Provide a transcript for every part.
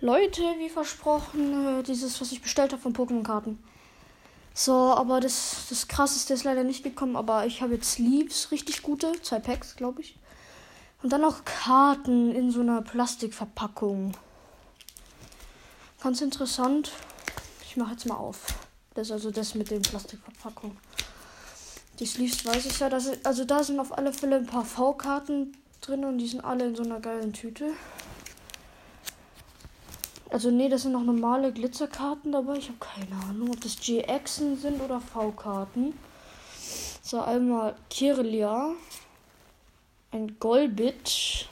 Leute, wie versprochen, äh, dieses, was ich bestellt habe von Pokémon-Karten. So, aber das, das krasseste ist leider nicht gekommen, aber ich habe jetzt Sleeves, richtig gute, zwei Packs, glaube ich. Und dann noch Karten in so einer Plastikverpackung. Ganz interessant. Ich mache jetzt mal auf. Das ist also das mit den Plastikverpackungen. Die Sleeves weiß ich ja, dass also da sind auf alle Fälle ein paar V-Karten drin und die sind alle in so einer geilen Tüte. Also nee, das sind noch normale Glitzerkarten dabei. Ich habe keine Ahnung, ob das GXen sind oder V-Karten. So, einmal Kirlia. Ein Golbit.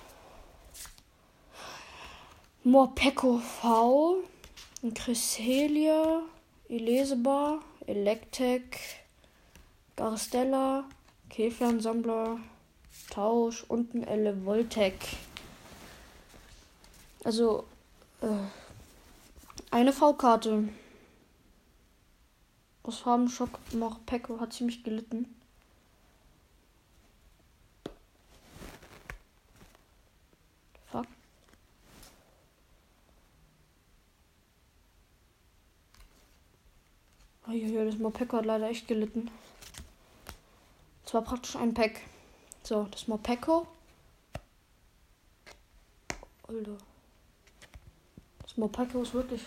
Morpeko V. Ein Cresselia. Eleseba. Electek. Garstella. Käfernsammler. Tausch und ein Elevoltec. Also, äh, eine V-Karte. Aus Farbenschock noch Pecco hat ziemlich gelitten. Fuck. Oh, ja, das Mopeko hat leider echt gelitten. Zwar praktisch ein Pack. So, das Mopeko. Alter. Mopako ist wirklich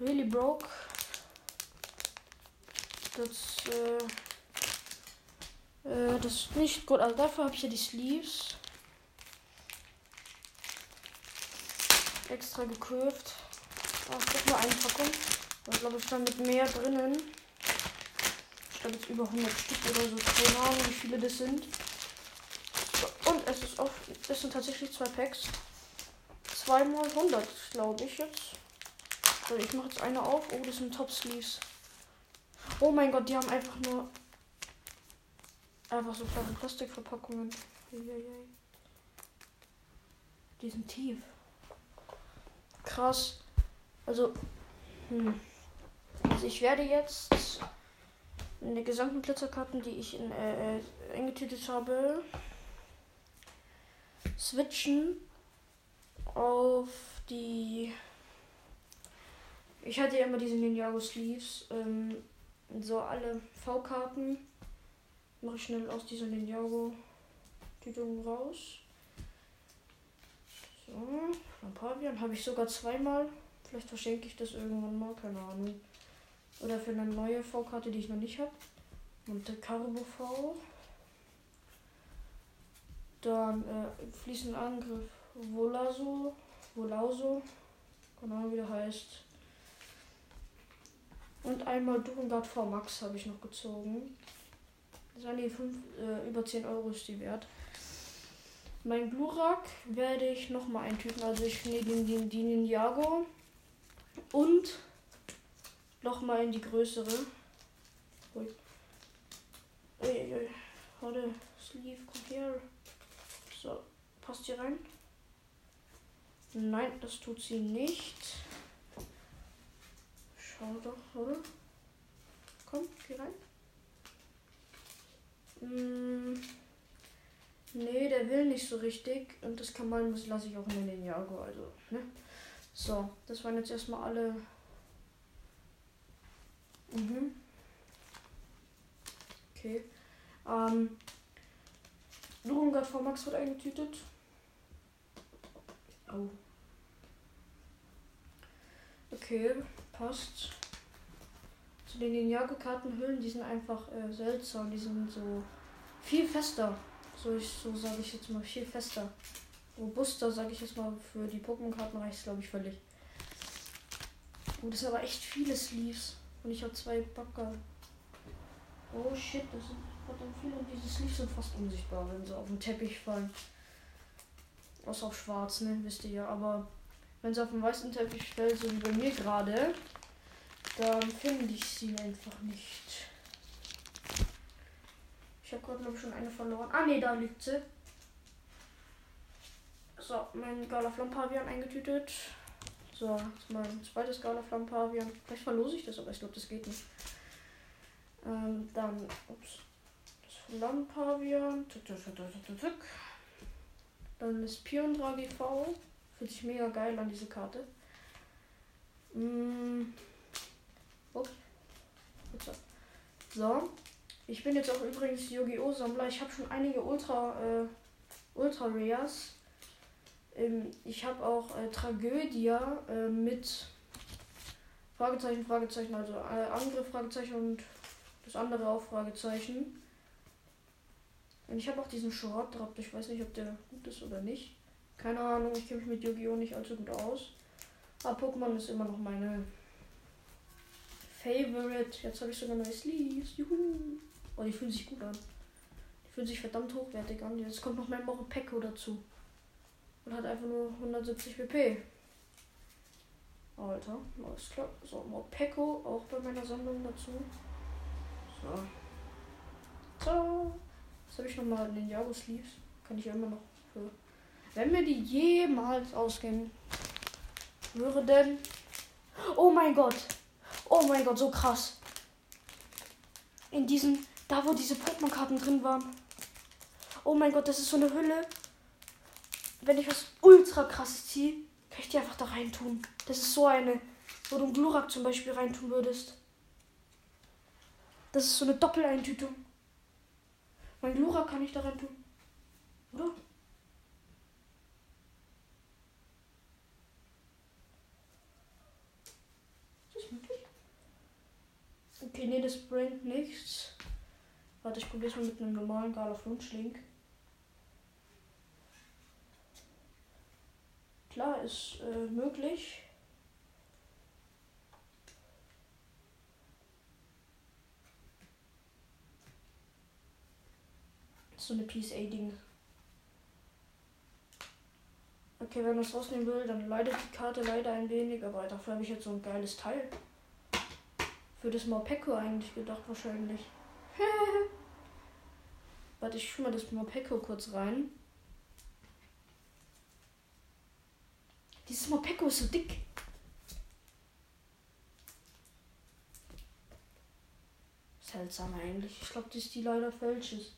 really broke. Das, äh, äh, das ist nicht gut. Also dafür habe ich hier die Sleeves. Extra gekurft. Ach, das nur eine Packung. Ich glaube, ich stand mit mehr drinnen. Ich glaube jetzt über 100 Stück oder so. Keine Ahnung, wie viele das sind. Und es ist auch, es sind tatsächlich zwei Packs zweimal 100, glaube ich jetzt. So, ich mache jetzt eine auf. Oh, das sind Top Sleeves. Oh mein Gott, die haben einfach nur einfach so kleine Plastikverpackungen. Die sind tief. Krass. Also, hm. also ich werde jetzt in die gesamten Glitzerkarten, die ich in, äh, äh eingetütet habe, switchen auf die. Ich hatte ja immer diese Ninjago Sleeves. Ähm, so alle V-Karten mache ich schnell aus dieser Ninjago Tütung raus. So, Lampavian habe ich sogar zweimal. Vielleicht verschenke ich das irgendwann mal, keine Ahnung. Oder für eine neue V-Karte, die ich noch nicht habe. Monte Carbo V. Dann äh, fließender Angriff Volaso, Volauso, keine Ahnung wie der heißt. Und einmal Durengard V Max habe ich noch gezogen. Das waren die 5, äh, über 10 Euro ist die wert. Mein Glurak werde ich nochmal eintüten. Also ich nehme den, den, den Ninjago und nochmal in die größere. Ui. Ui, ui. Warte, Sleeve, komm her. So, passt hier rein. Nein, das tut sie nicht. Schau doch, oder? Komm, geh rein. Hm. Nee, der will nicht so richtig. Und das man, das lasse ich auch in den Jago. Also, ne? So, das waren jetzt erstmal alle. Mhm. Okay. Ähm. Lurungard vor wird eingetütet. Oh. Okay, passt. Zu den Ninjago-Kartenhüllen, die sind einfach äh, seltsam. Die sind so viel fester. So, ich, so sage ich jetzt mal, viel fester. Robuster, sage ich jetzt mal, für die Pokémon-Karten reicht es, glaube ich, völlig. Oh, das sind aber echt viele Sleeves. Und ich habe zwei Backer. Oh shit, das sind verdammt viele. Und diese Sleeves sind fast unsichtbar, wenn sie auf den Teppich fallen. Außer auf schwarz, ne? Wisst ihr ja. Aber wenn sie auf dem weißen Teppich fällt, so wie bei mir gerade, dann finde ich sie einfach nicht. Ich habe gerade, glaube ich, schon eine verloren. Ah, ne, da liegt sie. So, mein Gala Flampavian eingetütet. So, jetzt mein zweites Gala Flampavian. Vielleicht verlose ich das, aber ich glaube, das geht nicht. Ähm, dann, ups, das Flampavian. Dann das Pion V Fühlt sich mega geil an diese Karte. Mm. Oh. So. Ich bin jetzt auch übrigens Yu-Gi-Oh! Sammler. Ich habe schon einige Ultra, äh, Ultra Rares. Ähm, ich habe auch äh, Tragödie äh, mit Fragezeichen, Fragezeichen, also äh, Angriff, Fragezeichen und das andere auch Fragezeichen. Und ich habe auch diesen Schrott drauf. Ich weiß nicht, ob der gut ist oder nicht. Keine Ahnung, ich kenne mich mit Yu-Gi-Oh! nicht allzu gut aus. Aber Pokémon ist immer noch meine Favorite. Jetzt habe ich sogar neue Sleeves. Juhu. Oh, die fühlen sich gut an. Die fühlen sich verdammt hochwertig an. Jetzt kommt noch mein Morpeko dazu. Und hat einfach nur 170 WP. Alter, alles klar. So, Morpeko auch bei meiner Sammlung dazu. So. So. Jetzt habe ich nochmal den Jago Sleeves. Kann ich ja immer noch für. Wenn mir die jemals ausgehen würden. Oh mein Gott. Oh mein Gott, so krass. In diesen, da wo diese Pokémon-Karten drin waren. Oh mein Gott, das ist so eine Hülle. Wenn ich was ultra krasses ziehe, kann ich die einfach da rein tun. Das ist so eine, wo du einen Glurak zum Beispiel reintun würdest. Das ist so eine Doppeleintütung. Mein Glurak kann ich da rein tun. Oder? Okay, nee, das bringt nichts. Warte, ich probiere mal mit einem normalen Gala Flunschlink. Klar, ist äh, möglich. So eine PSA-Ding. Okay, wenn man es rausnehmen will, dann leidet die Karte leider ein wenig, aber dafür habe ich jetzt so ein geiles Teil. Für das Morpeko eigentlich gedacht wahrscheinlich. Warte, ich schau mal das Morpeko kurz rein. Dieses Morpeko ist so dick. Seltsam eigentlich. Ich glaube, dass die leider falsch ist.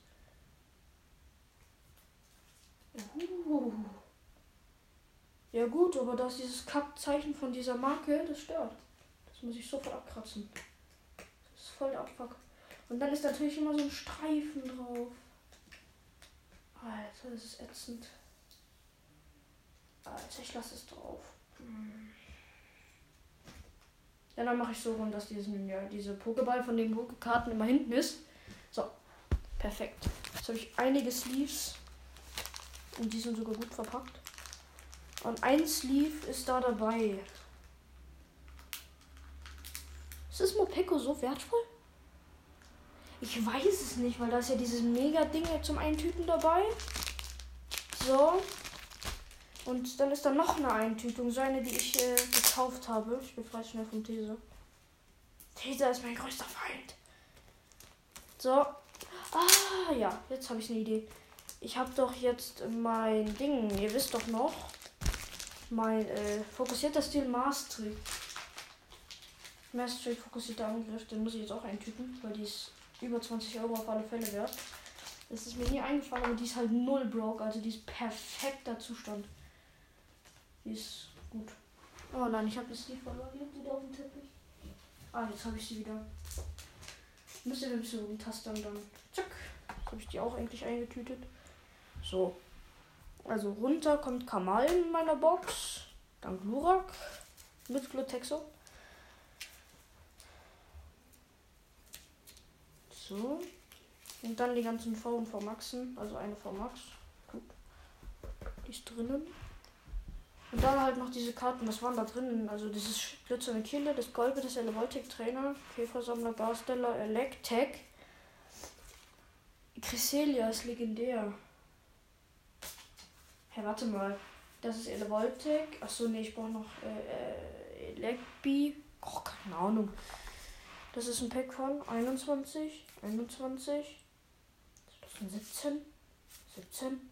Uh. Ja gut, aber da ist dieses Kackzeichen von dieser Marke, das stört. Das muss ich sofort abkratzen voll der Abfuck. Und dann ist natürlich immer so ein Streifen drauf. Alter, das ist ätzend. Alter, ich lasse es drauf. Hm. Ja, dann mache ich so rum, dass diesen, ja, diese Pokéball von den Pokékarten immer hinten ist. So, perfekt. Jetzt habe ich einige Sleeves. Und die sind sogar gut verpackt. Und ein Sleeve ist da dabei. Ist das Mopeko so wertvoll? Ich weiß es nicht, weil da ist ja dieses mega Ding zum Eintüten dabei. So. Und dann ist da noch eine Eintütung, so eine, die ich äh, gekauft habe. Ich befreie schnell vom These. These ist mein größter Feind. So. Ah, ja, jetzt habe ich eine Idee. Ich habe doch jetzt mein Ding, ihr wisst doch noch, mein äh, fokussierter Stil Mastery. Mastery fokussierter Angriff, den muss ich jetzt auch eintüten, weil die ist über 20 Euro auf alle Fälle wert. Das ist mir nie eingefallen, aber die ist halt null broke, also die ist perfekter Zustand. Die ist gut. Oh nein, ich habe das nicht verloren. Ich habe sie auf dem Teppich. Ah, jetzt habe ich sie wieder. Müsste ein bisschen umtastern dann. Zack. Jetzt habe ich die auch eigentlich eingetütet. So. Also runter kommt Kamal in meiner Box. Dann Glurak mit Glutexo. So. Und dann die ganzen V und V Maxen. Also eine V Max. Gut. Die ist drinnen. Und dann halt noch diese Karten. Was waren da drinnen? Also dieses glitzernde Kille, das Golbe, das Elevoltic Trainer, Käfersammler, Barsteller, Electek. Chryselia ist legendär. Hä, hey, warte mal. Das ist Elevoltic. Achso, nee, ich brauche noch äh, äh, Electbee. Oh, keine Ahnung. Das ist ein Pack von 21, 21, 17, 17,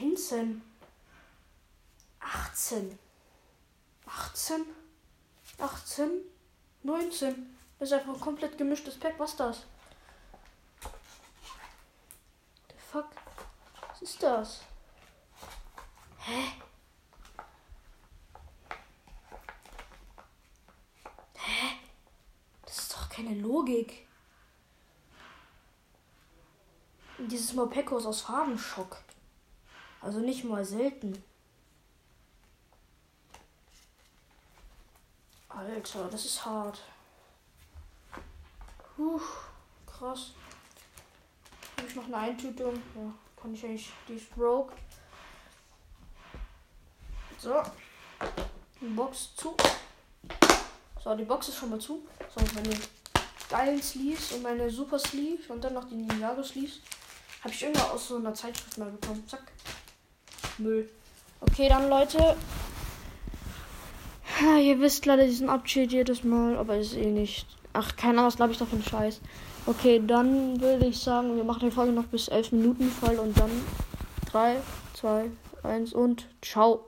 19, 18, 18, 18, 19. Das ist einfach ein komplett gemischtes Pack. Was ist das? The fuck? Was ist das? Hä? Hä? Das ist doch keine Logik. Dieses Mopeko ist aus Farbenschock. Also nicht mal selten. Alter, das ist hart. Puh, krass. Habe ich noch eine Eintütung? Ja, kann ich eigentlich. Die ist broke. So. Die Box zu. So, die Box ist schon mal zu. So, meine geilen Sleeves und meine Super Sleeve und dann noch die Ninjago Sleeves. Habe ich irgendwann aus so einer Zeitschrift mal bekommen. Zack. Müll. Okay, dann Leute. Ja, ihr wisst leider diesen Abschied jedes Mal, aber ist eh nicht. Ach, keine Ahnung, was glaube ich davon Scheiß. Okay, dann würde ich sagen, wir machen die Folge noch bis 11 Minuten voll und dann 3, 2, 1 und ciao.